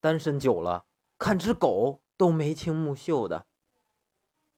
单身久了看只狗都眉清目秀的